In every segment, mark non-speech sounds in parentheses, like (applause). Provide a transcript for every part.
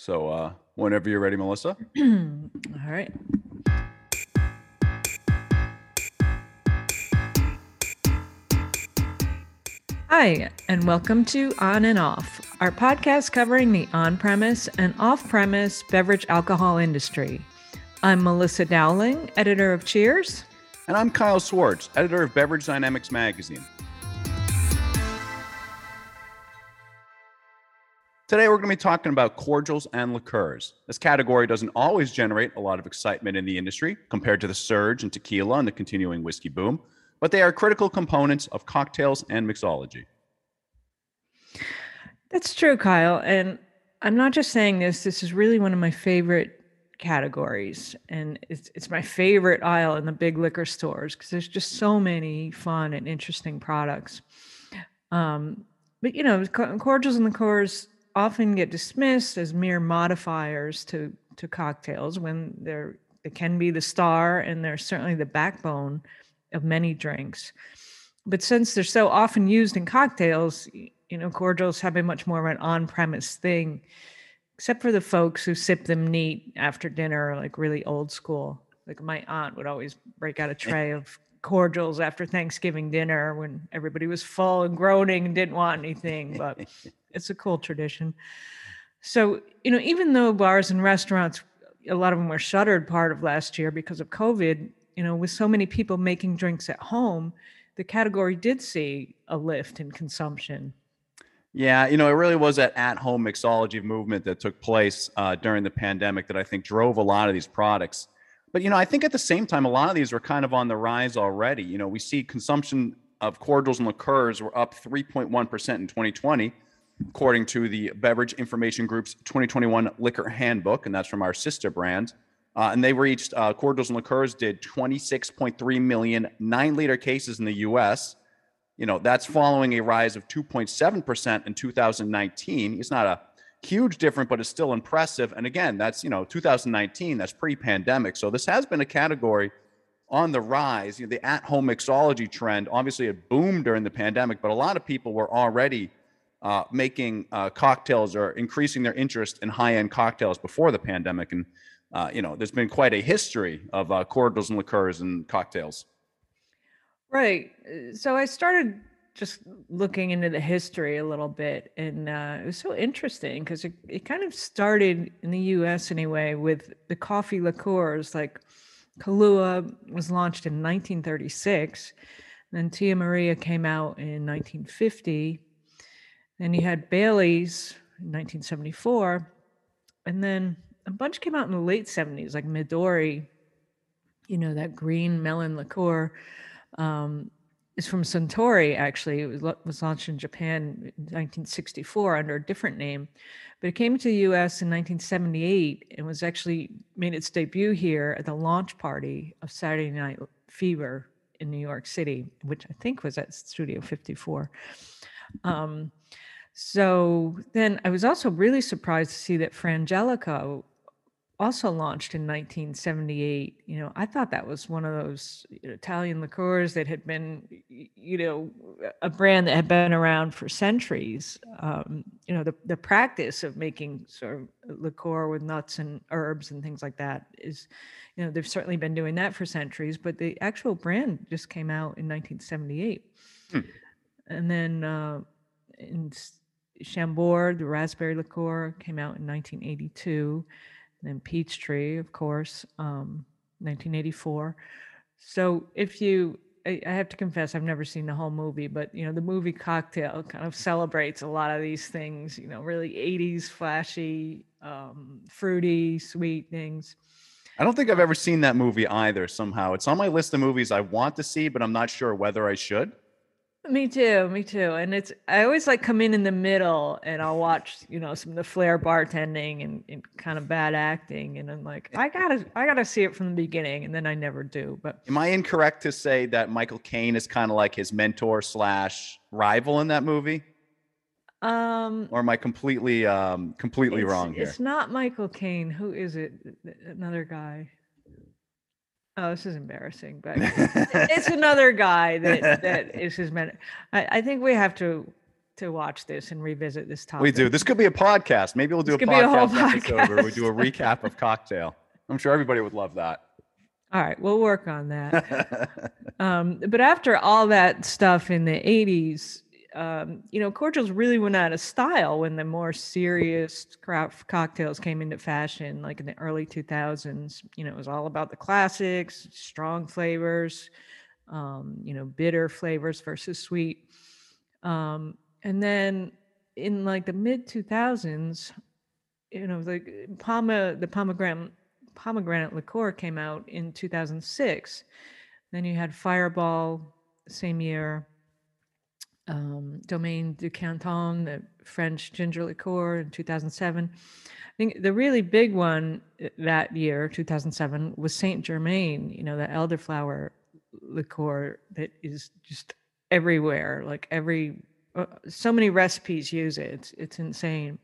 So uh, whenever you're ready, Melissa. (clears throat) All right. Hi, and welcome to On and Off, our podcast covering the on premise and off premise beverage alcohol industry. I'm Melissa Dowling, editor of Cheers. And I'm Kyle Swartz, editor of Beverage Dynamics magazine. Today, we're going to be talking about cordials and liqueurs. This category doesn't always generate a lot of excitement in the industry compared to the surge in tequila and the continuing whiskey boom but they are critical components of cocktails and mixology. That's true, Kyle. And I'm not just saying this, this is really one of my favorite categories. And it's, it's my favorite aisle in the big liquor stores because there's just so many fun and interesting products. Um, but, you know, cordials and liqueurs often get dismissed as mere modifiers to, to cocktails when they're, they can be the star and they're certainly the backbone of many drinks. But since they're so often used in cocktails, you know, cordials have a much more of an on premise thing, except for the folks who sip them neat after dinner, like really old school. Like my aunt would always break out a (laughs) tray of cordials after Thanksgiving dinner when everybody was full and groaning and didn't want anything, but (laughs) it's a cool tradition. So, you know, even though bars and restaurants, a lot of them were shuttered part of last year because of COVID, you know, with so many people making drinks at home, the category did see a lift in consumption. Yeah, you know, it really was that at-home mixology movement that took place uh, during the pandemic that I think drove a lot of these products. But you know, I think at the same time, a lot of these were kind of on the rise already. You know, we see consumption of cordials and liqueurs were up 3.1% in 2020, according to the Beverage Information Group's 2021 Liquor Handbook, and that's from our sister brand. Uh, and they reached uh, cordials and liqueurs did 26.3 million nine liter cases in the U.S. You know that's following a rise of 2.7 percent in 2019. It's not a huge difference, but it's still impressive. And again, that's you know 2019. That's pre-pandemic. So this has been a category on the rise. You know, the at-home mixology trend obviously it boomed during the pandemic, but a lot of people were already uh, making uh, cocktails or increasing their interest in high-end cocktails before the pandemic. And uh, you know, there's been quite a history of uh, cordials and liqueurs and cocktails. Right. So I started just looking into the history a little bit, and uh, it was so interesting because it, it kind of started in the U.S. anyway with the coffee liqueurs. Like Kahlua was launched in 1936, then Tia Maria came out in 1950. Then you had Bailey's in 1974, and then a bunch came out in the late 70s, like Midori, you know, that green melon liqueur. Um, is from Suntory, actually. It was launched in Japan in 1964 under a different name, but it came to the US in 1978 and was actually made its debut here at the launch party of Saturday Night Fever in New York City, which I think was at Studio 54. Um, so then I was also really surprised to see that Frangelico also launched in 1978. You know, I thought that was one of those Italian liqueurs that had been, you know, a brand that had been around for centuries. Um, you know, the, the practice of making sort of liqueur with nuts and herbs and things like that is, you know, they've certainly been doing that for centuries, but the actual brand just came out in 1978. Hmm. And then uh, in Chambord, the raspberry liqueur came out in 1982 then Peachtree, of course, um, 1984. So if you, I, I have to confess, I've never seen the whole movie, but you know, the movie Cocktail kind of celebrates a lot of these things. You know, really 80s flashy, um, fruity, sweet things. I don't think I've ever seen that movie either. Somehow, it's on my list of movies I want to see, but I'm not sure whether I should. Me too, me too. And it's I always like come in in the middle and I'll watch, you know, some of the flair bartending and, and kind of bad acting and I'm like, I gotta I gotta see it from the beginning and then I never do. But am I incorrect to say that Michael Caine is kind of like his mentor slash rival in that movie? Um or am I completely um completely wrong here? It's not Michael Caine. Who is it? Another guy. Oh, this is embarrassing, but it's (laughs) another guy that that is his men. I, I think we have to to watch this and revisit this topic. We do. This could be a podcast. Maybe we'll do This a be a whole podcast episode where we podcast. do a recap of cocktail. I'm sure everybody would love that. All right, we'll work on that. (laughs) um, but after all that stuff in the 80s, um, you know, cordials really went out of style when the more serious craft cocktails came into fashion, like in the early 2000s. You know, it was all about the classics, strong flavors, um, you know, bitter flavors versus sweet. Um, and then in like the mid 2000s, you know, like PAMA, the pomegranate pomegranate liqueur came out in 2006. Then you had Fireball same year. Um, Domaine de Canton, the French ginger liqueur in 2007. I think the really big one uh, that year, 2007, was Saint Germain. You know, the elderflower liqueur that is just everywhere. Like every, uh, so many recipes use it. It's it's insane.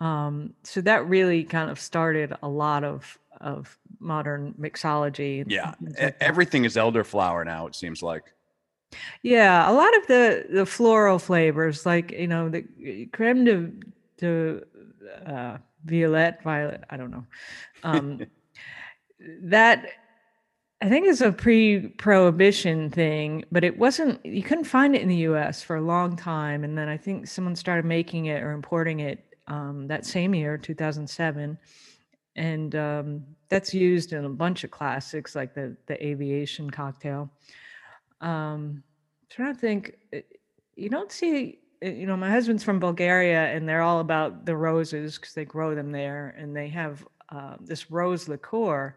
Um, so that really kind of started a lot of of modern mixology. yeah. like. Everything is elderflower now, it seems like. Yeah, a lot of the the floral flavors, like you know the uh, creme de de uh, violette, violet. I don't know. Um, (laughs) that I think is a pre-prohibition thing, but it wasn't. You couldn't find it in the U.S. for a long time, and then I think someone started making it or importing it um, that same year, 2007, and um, that's used in a bunch of classics like the the aviation cocktail. Um, trying to think, uh, you don't see. uh, You know, my husband's from Bulgaria, and they're all about the roses because they grow them there, and they have uh, this rose liqueur.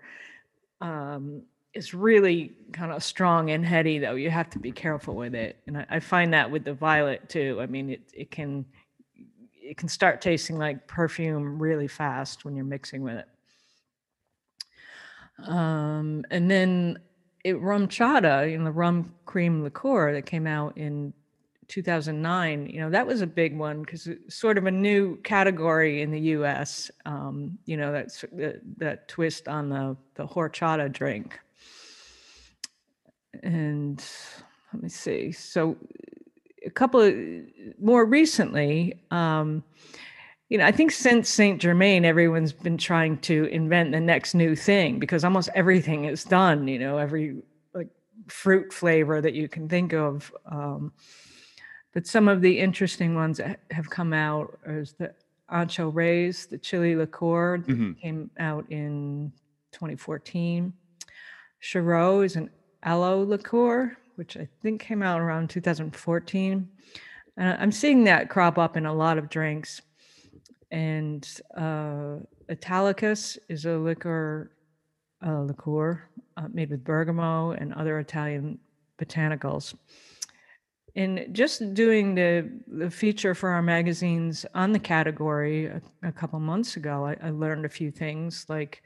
Um, it's really kind of strong and heady, though. You have to be careful with it, and I, I find that with the violet too. I mean, it it can it can start tasting like perfume really fast when you're mixing with it. Um, and then it RumChata, know, the rum cream liqueur that came out in 2009, you know, that was a big one because it's sort of a new category in the U.S. Um, you know, that's that, that twist on the the horchata drink. And let me see. So a couple of more recently, um, you know, I think since Saint Germain, everyone's been trying to invent the next new thing because almost everything is done. You know, every like fruit flavor that you can think of. Um, but some of the interesting ones that have come out is the Ancho Reyes, the chili liqueur that Mhm. came out in 2014. Chareau is an aloe liqueur, which I think came out around 2014. And I'm seeing that crop up in a lot of drinks. And uh, Italicus is a liquor, uh, liqueur uh, made with bergamot and other Italian botanicals. In just doing the, the feature for our magazines on the category a, a couple months ago, I, I learned a few things like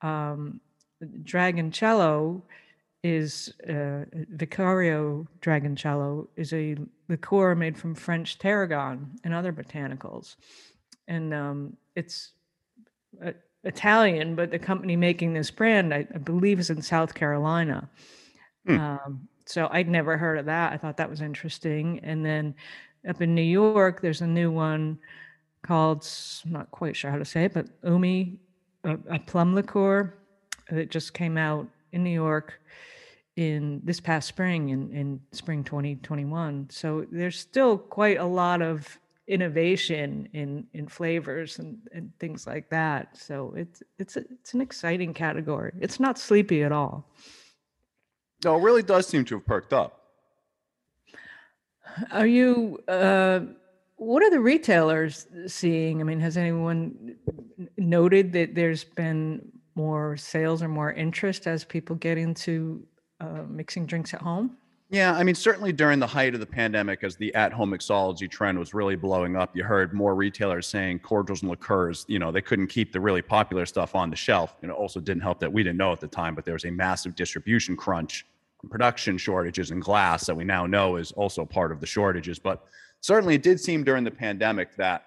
um, Dragoncello is uh, Vicario Dragoncello is a liqueur made from French tarragon and other botanicals, and um, it's uh, Italian, but the company making this brand, I, I believe, is in South Carolina. Hmm. Um, so I'd never heard of that. I thought that was interesting. And then up in New York, there's a new one called I'm not quite sure how to say it, but Umi, a, a plum liqueur that just came out in New York in this past spring in, in spring 2021 so there's still quite a lot of innovation in in flavors and, and things like that. So it's it's a, it's an exciting category. It's not sleepy at all. No, it really does seem to have perked up. are you uh what are the retailers seeing? I mean has anyone noted that there's been more sales or more interest as people get into uh, mixing drinks at home Yeah, I mean, certainly during the height of the pandemic, as the at-home mixology trend was really blowing up, you heard more retailers saying cordials and liqueurs. You know, they couldn't keep the really popular stuff on the shelf. You know, also didn't help that we didn't know at the time, but there was a massive distribution crunch, production shortages in glass that we now know is also part of the shortages. But certainly, it did seem during the pandemic that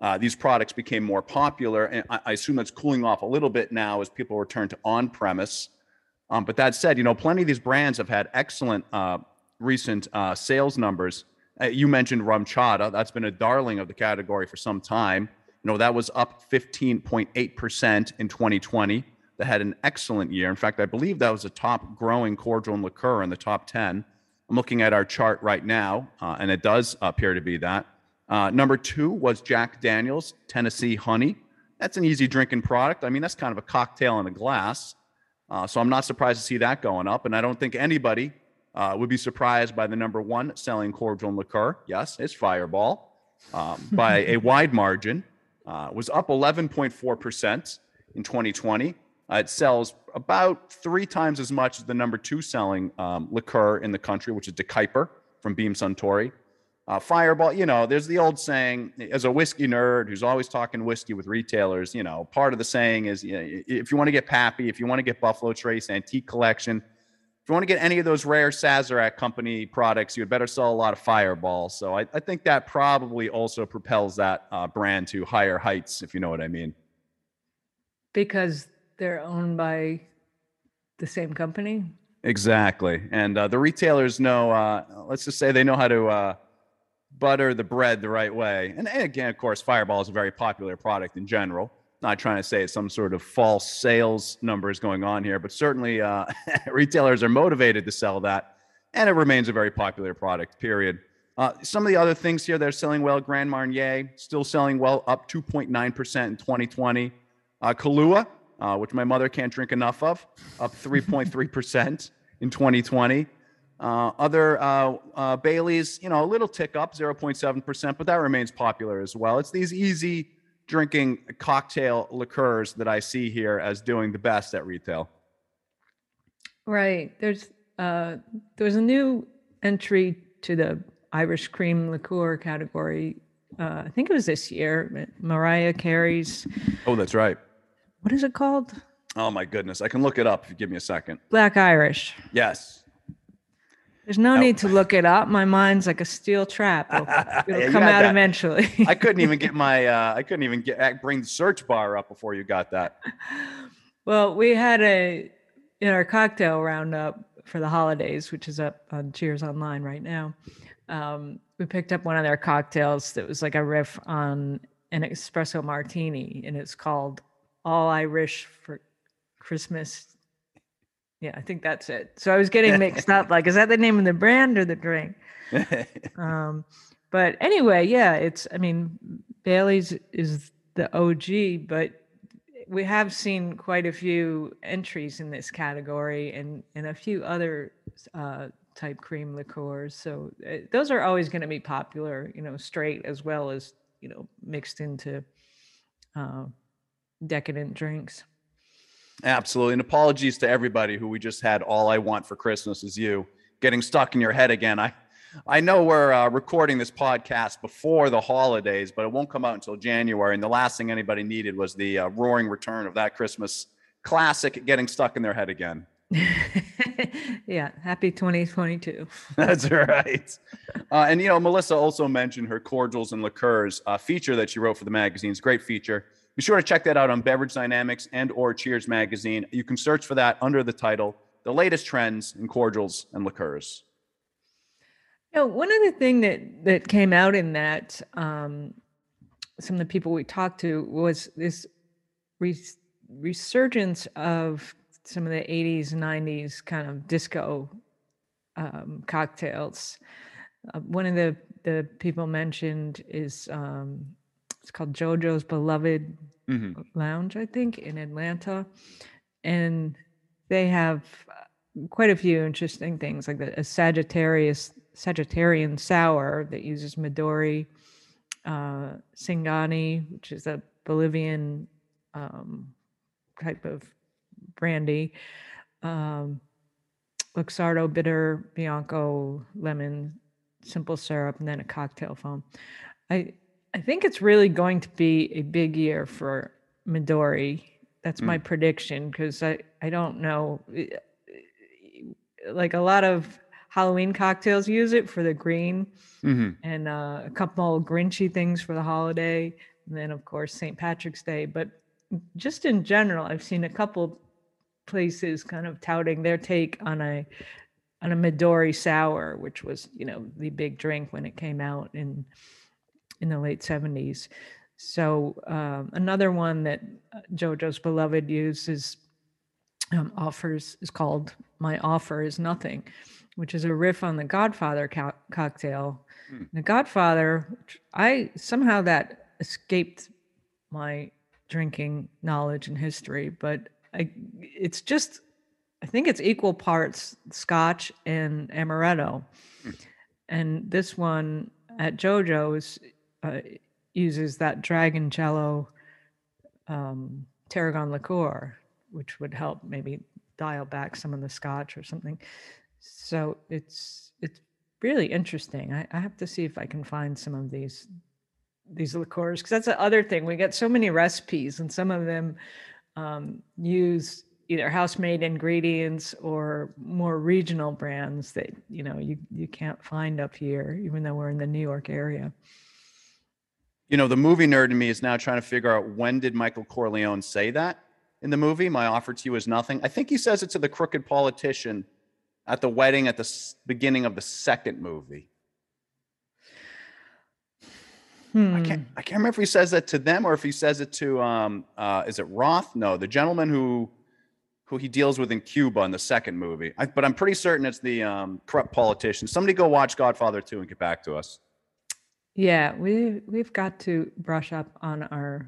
uh, these products became more popular, and I, I assume that's cooling off a little bit now as people return to on-premise. Um, but that said, you know, plenty of these brands have had excellent uh, recent uh, sales numbers. Uh, you mentioned RumChata. That's been a darling of the category for some time. You know, that was up 15.8% in 2020. That had an excellent year. In fact, I believe that was a top growing cordial and liqueur in the top 10. I'm looking at our chart right now, uh, and it does appear to be that. Uh, number two was Jack Daniels Tennessee Honey. That's an easy drinking product. I mean, that's kind of a cocktail in a glass. Uh, so I'm not surprised to see that going up. And I don't think anybody uh, would be surprised by the number one selling cordial and liqueur. Yes, it's Fireball um, (laughs) by a wide margin. Uh, was up 11.4% in 2020. Uh, it sells about three times as much as the number two selling um, liqueur in the country, which is De Kuyper from Beam Suntory. Uh, Fireball, you know, there's the old saying, as a whiskey nerd who's always talking whiskey with retailers, you know, part of the saying is you know, if you want to get Pappy, if you want to get Buffalo Trace Antique Collection, if you want to get any of those rare Sazerac company products, you had better sell a lot of Fireball. So I, I think that probably also propels that uh, brand to higher heights, if you know what I mean. Because they're owned by the same company? Exactly. And uh, the retailers know, uh, let's just say they know how to uh, butter the bread the right way. And, and again, of course, Fireball is a very popular product in general. Not trying to say it's some sort of false sales numbers going on here, but certainly uh, (laughs) retailers are motivated to sell that. And it remains a very popular product, period. Uh, some of the other things here that are selling well Grand Marnier, still selling well, up 2.9% in 2020. Uh, Kahlua, uh, which my mother can't drink enough of, up 3.3% in 2020. Uh, other uh, uh, Bailey's, you know, a little tick up, 0.7%, but that remains popular as well. It's these easy drinking cocktail liqueurs that I see here as doing the best at retail. Right. There's uh, there's a new entry to the Irish cream liqueur category. Uh, I think it was this year. Mariah Carey's. Oh, that's right. What is it called? Oh my goodness, I can look it up if you give me a second. Black Irish. Yes. There's no need to look it up. My mind's like a steel trap. It'll, (laughs) it'll yeah, come out that. eventually. I couldn't even get my uh, I couldn't even get bring the search bar up before you got that. (laughs) Well, we had a in our cocktail roundup for the holidays, which is up on Cheers Online right now. Um, we picked up one of their cocktails that was like a riff on an espresso martini, and it's called All Irish for Christmas yeah, I think that's it. So I was getting (laughs) mixed up. Like, is that the name of the brand or the drink? (laughs) um, but anyway, yeah, it's. I mean, Bailey's is the OG, but we have seen quite a few entries in this category and and a few other uh, type cream liqueurs. So uh, those are always going to be popular, you know, straight as well as you know mixed into uh, decadent drinks. Absolutely. And apologies to everybody who we just had all I want for Christmas is you getting stuck in your head again. I I know we're uh, recording this podcast before the holidays, but it won't come out until January. And the last thing anybody needed was the uh, roaring return of that Christmas classic getting stuck in their head again. (laughs) yeah, happy 2022. (laughs) That's right. Uh, and you know, Melissa also mentioned her cordials and liqueurs uh, feature that she wrote for the magazines. Great feature. Be sure to check that out on Beverage Dynamics and or Cheers magazine. You can search for that under the title "The Latest Trends in Cordials and Liqueurs." Know, one other thing that that came out in that um, some of the people we talked to was this res- resurgence of some of the 80s 90s kind of disco um, cocktails uh, one of the the people mentioned is um, it's called JoJo's Beloved mm-hmm. Lounge, I think, in Atlanta. And they have uh, quite a few interesting things, like a Sagittarius Sagittarian sour that uses Midori, uh, Singani, which is a Bolivian um, type of brandy, um, Luxardo bitter, Bianco lemon, simple syrup, and then a cocktail foam. I I think it's really going to be a big year for Midori. That's mm. my prediction because I, I don't know. Like a lot of Halloween cocktails use it for the green mm-hmm. and uh, a couple of Grinchy things for the holiday. And then, of course, St. Patrick's Day. But just in general, I've seen a couple places kind of touting their take on a on a Midori sour, which was you know the big drink when it came out in in the late seventies. So um, another one that uh, JoJo's beloved uses um, offers is called "My Offer Is Nothing," which is a riff on the Godfather co- cocktail. Hmm. The Godfather, I somehow that escaped my drinking knowledge and history, but I, it's just I think it's equal parts Scotch and amaretto, hmm. and this one at JoJo's uh, uses that Dragoncello um, tarragon liqueur, which would help maybe dial back some of the Scotch or something. So it's it's really interesting. I, I have to see if I can find some of these these liqueurs because that's the other thing. We get so many recipes, and some of them um, use either house made ingredients or more regional brands that you know you you can't find up here even though we're in the New York area. You know, the movie nerd in me is now trying to figure out when did Michael Corleone say that in the movie? My offer to you is nothing. I think he says it to the crooked politician at the wedding at the beginning of the second movie. Hmm. I can't. I can't remember if he says that to them or if he says it to. Um, uh, is it Roth? No, the gentleman who who he deals with in Cuba in the second movie. I, but I'm pretty certain it's the um, corrupt politician. Somebody go watch Godfather 2 and get back to us. Yeah, we we've got to brush up on our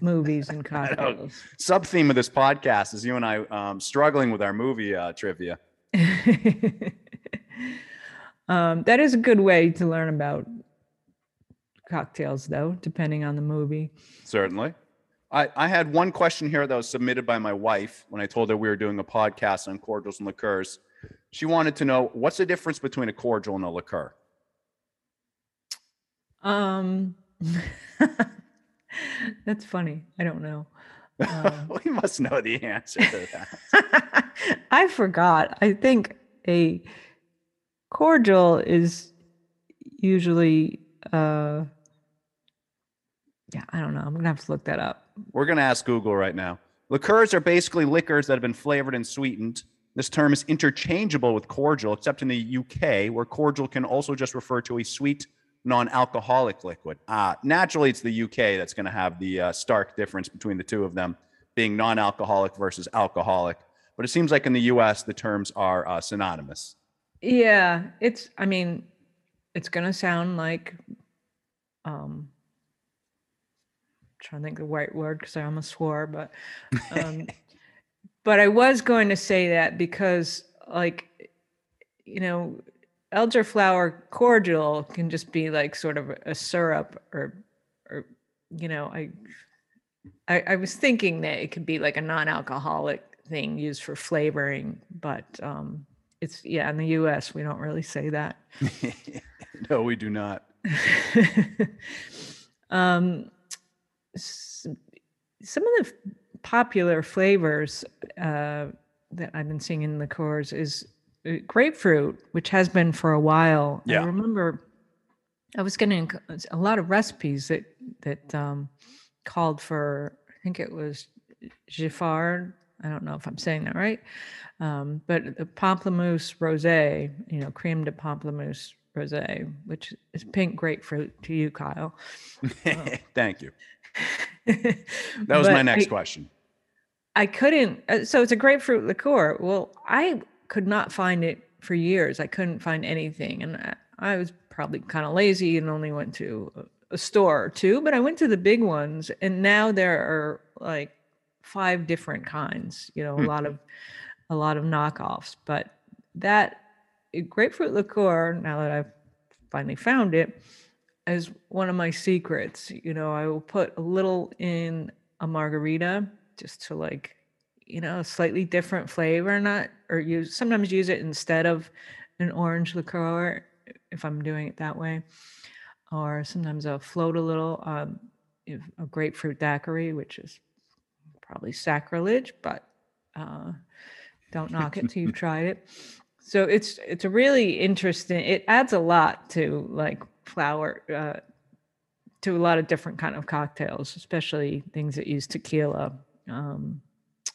movies and (laughs) cocktails. Sub theme of this podcast is you and I um, struggling with our movie uh, trivia. (laughs) um, that is a good way to learn about cocktails, though, depending on the movie. Certainly. I, I had one question here that was submitted by my wife when I told her we were doing a podcast on cordials and liqueurs. She wanted to know what's the difference between a cordial and a liqueur? Um, (laughs) that's funny. I don't know. Um, (laughs) we must know the answer to that. (laughs) I forgot. I think a cordial is usually uh yeah, I don't know. I'm gonna have to look that up. We're going to ask Google right now. Liqueurs are basically liquors that have been flavored and sweetened. This term is interchangeable with cordial, except in the UK, where cordial can also just refer to a sweet, non alcoholic liquid. Uh, naturally, it's the UK that's going to have the uh, stark difference between the two of them, being non alcoholic versus alcoholic. But it seems like in the US, the terms are uh, synonymous. Yeah, it's, I mean, it's going to sound like um, I'm trying to think of the right word because I almost swore, but um, (laughs) but I was going to say that because like you know elderflower cordial can just be like sort of a syrup or or you know I, I I, was thinking that it could be like a non-alcoholic thing used for flavoring, but um, it's yeah in the U.S. we don't really say that. (laughs) no, we do not. (laughs) um, some of the popular flavors uh, that I've been seeing in the cores is grapefruit, which has been for a while. Yeah. I remember I was getting a lot of recipes that that um, called for. I think it was Giffard. I don't know if I'm saying that right, um, but the pamplemousse rosé. You know, creme de pamplemousse rosé, which is pink grapefruit to you, Kyle. (laughs) Thank you. (laughs) that was my next I, question. I couldn't. Uh, so it's a grapefruit liqueur. Well, I could not find it for years. I couldn't find anything, and I, I was probably kind of lazy and only went to a, store or two. But I went to the big ones, and now there are like five different kinds. You know, a lot mm-hmm. of a lot of knockoffs. But that grapefruit liqueur, now that I've finally found it, as one of my secrets. You know, I will put a little in a margarita just to like, you know, a slightly different flavor, not or use sometimes use it instead of an orange liqueur if I'm doing it that way. Or sometimes I'll float a little um, a grapefruit daiquiri, which is probably sacrilege, but uh, don't knock it till you've (laughs) tried it. So it's it's a really interesting. It adds a lot to like flower uh, to a lot of different kind of cocktails, especially things that use tequila. Um,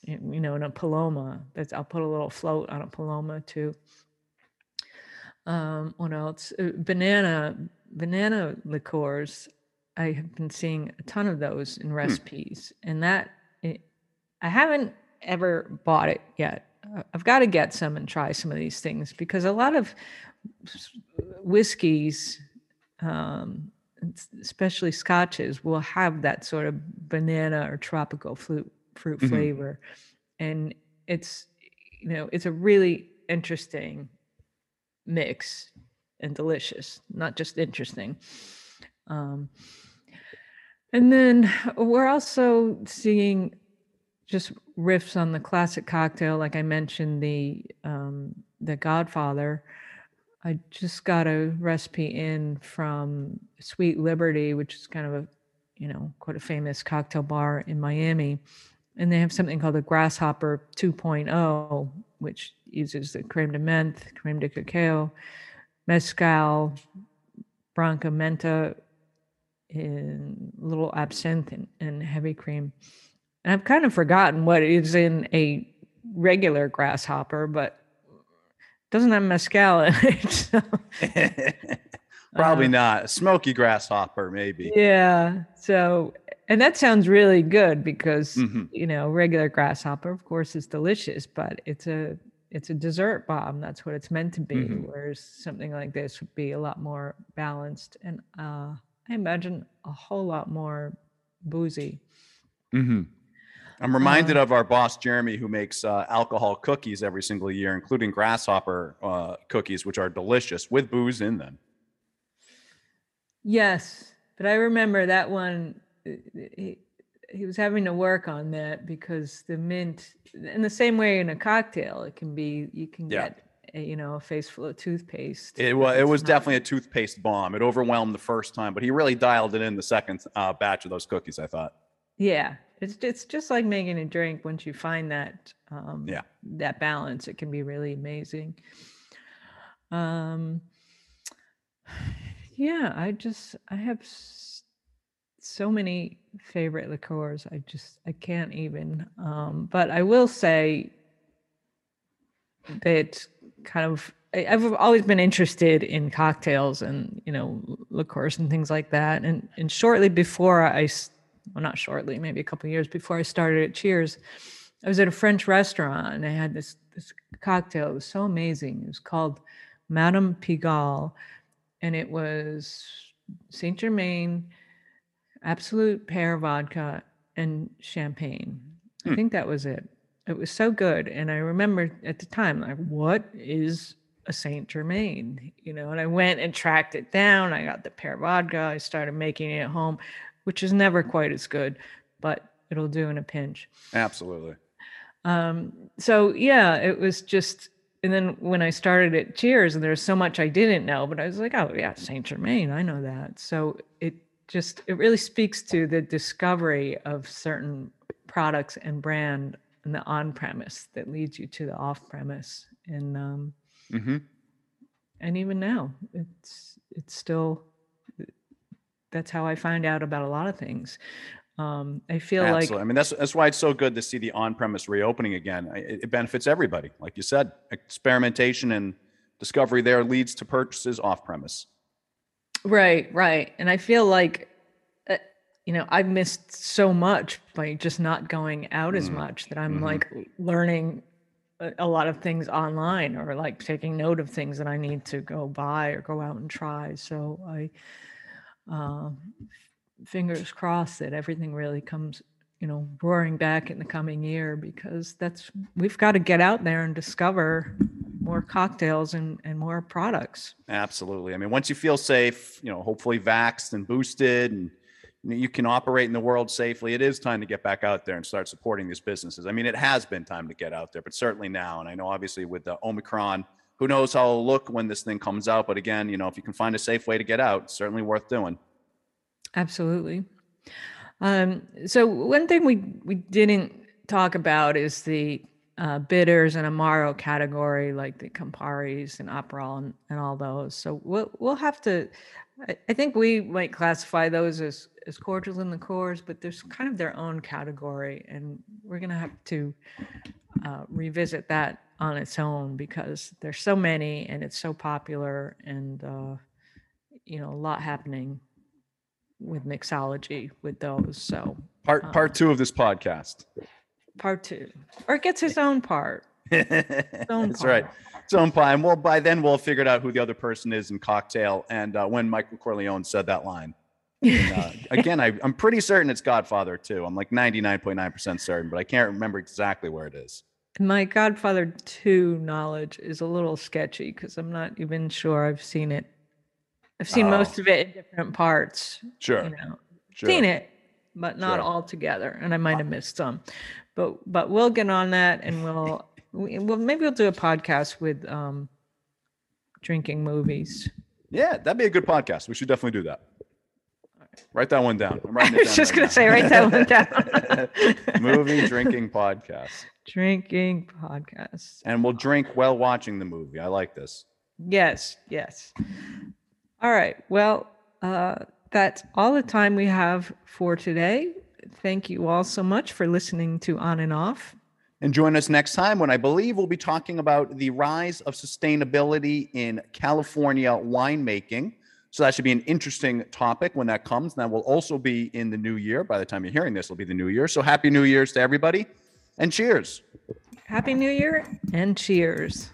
you know, in a paloma, that's I'll put a little float on a paloma too. Um, what else? Uh, banana banana liqueurs. I have been seeing a ton of those in recipes, and that it, I haven't ever bought it yet. Uh, I've got to get some and try some of these things because a lot of whiskeys, um, especially scotches, will have that sort of banana or tropical fruit fruit Mhm. flavor, and it's you know it's a really interesting mix and delicious, not just interesting. Um, and then we're also seeing just riffs on the classic cocktail, like I mentioned the um, the Godfather. I just got a recipe in from Sweet Liberty, which is kind of a you know quite a famous cocktail bar in Miami, and they have something called the Grasshopper 2.0, which uses the creme de menthe, creme de cacao, mezcal, branca menta, in little absinthe and, and heavy cream. And I've kind of forgotten what is in a regular grasshopper, but doesn't have mezcal in it. (laughs) So, (laughs) Probably uh, not. A smoky grasshopper, maybe. yeah. So, and that sounds really good because Mhm. you know regular grasshopper, of course, is delicious, but it's a it's a dessert bomb. That's what it's meant to be. Mhm. Whereas something like this would be a lot more balanced and uh, I imagine a whole lot more boozy. hmm I'm reminded Uh, of our boss Jeremy, who makes uh, alcohol cookies every single year, including grasshopper uh, cookies, which are delicious with booze in them. Yes, but I remember that one. He, he was having to work on that because the mint, in the same way in a cocktail, it can be you can Yeah. get a, you know a face full of toothpaste. It was it was not- definitely a toothpaste bomb. It overwhelmed the first time, but he really dialed it in the second uh, batch of those cookies. I thought. yeah. It's it's just like making a drink. Once you find that um, Yeah. that balance, it can be really amazing. Um, (sighs) yeah, I just I have so many favorite liqueurs. I just I can't even. Um, but I will say that kind of I've always been interested in cocktails and you know liqueurs and things like that. And and shortly before I, well not shortly, maybe a couple years before I started at Cheers, I was at a French restaurant and I had this this cocktail. It was so amazing. It was called Madame Pigalle, and it was Saint Germain, Absolut Pear vodka, and champagne. I Hmm. think that was it. It was so good, and I remember at the time, like, what is a Saint Germain? You know, and I went and tracked it down. I got the pear vodka. I started making it at home, which is never quite as good, but it'll do in a pinch. Absolutely. Um, so yeah, it was just, and then when I started at Cheers, and there's so much I didn't know, but I was like, oh yeah, Saint Germain, I know that. So it just, it really speaks to the discovery of certain products and brand and the on premise that leads you to the off premise. And um, hmm and even now, it's it's still that's how I find out about a lot of things. Um, I feel Absolutely. like I mean, that's that's why it's so good to see the on-premise reopening again. It, it benefits everybody, like you said. Experimentation and discovery there leads to purchases off-premise. Right, right. And I feel like, uh, you know, I've missed so much by just not going out as Mm, much that I'm mhm. like learning a, a lot of things online or like taking note of things that I need to go buy or go out and try. So I, um, fingers crossed that everything really comes, you know, roaring back in the coming year because that's, we've got to get out there and discover more cocktails and, and more products. Absolutely. I mean, once you feel safe, you know, hopefully vaxxed and boosted, and you, can operate in the world safely. It is time to get back out there and start supporting these businesses. I mean, it has been time to get out there, but certainly now. And I know, obviously, with the Omicron, who knows how it'll look when this thing comes out. But again, you know, if you can find a safe way to get out, certainly worth doing. Absolutely. Um, so one thing we we didn't talk about is the uh, bitters and amaro category, like the Camparis and Aperol and, and all those. So we'll we'll have to. I, I think we might classify those as as cordials and liqueurs, but there's kind of their own category, and we're gonna have to uh, revisit that on its own because there's so many and it's so popular and uh, you know a lot happening with mixology with those. So Part Um, part two of this podcast. part two, or it gets his own part. (laughs) own That's right. part. Its own pie. And well, by then we'll have figured out who the other person is in cocktail and uh, when Michael Corleone said that line. And, uh, (laughs) again, I, I'm pretty certain it's Godfather 2. I'm like 99.9% certain, but I can't remember exactly where it is. My Godfather 2 knowledge is a little sketchy because I'm not even sure I've seen it. I've seen Oh. most of it in different parts. Sure. You know, sure. seen it, but not Sure. all together. And I might have missed some. But but we'll get on that and we'll (laughs) we, well maybe we'll do a podcast with um drinking movies. Yeah, that'd be a good podcast. We should definitely do that. Write that one down. I'm writing (laughs) it was down just right gonna now. say write that one down. (laughs) Movie drinking podcast. drinking podcast. And we'll drink while watching the movie. I like this. Yes, yes. All right. Well, uh, that's all the time we have for today. Thank you all so much for listening to On and Off. And join us next time when I believe we'll be talking about the rise of sustainability in California winemaking. So that should be an interesting topic when that comes. And that will also be in the new year. By the time you're hearing this, it'll be the new year. So happy New Year's to everybody and cheers. Happy New Year and cheers.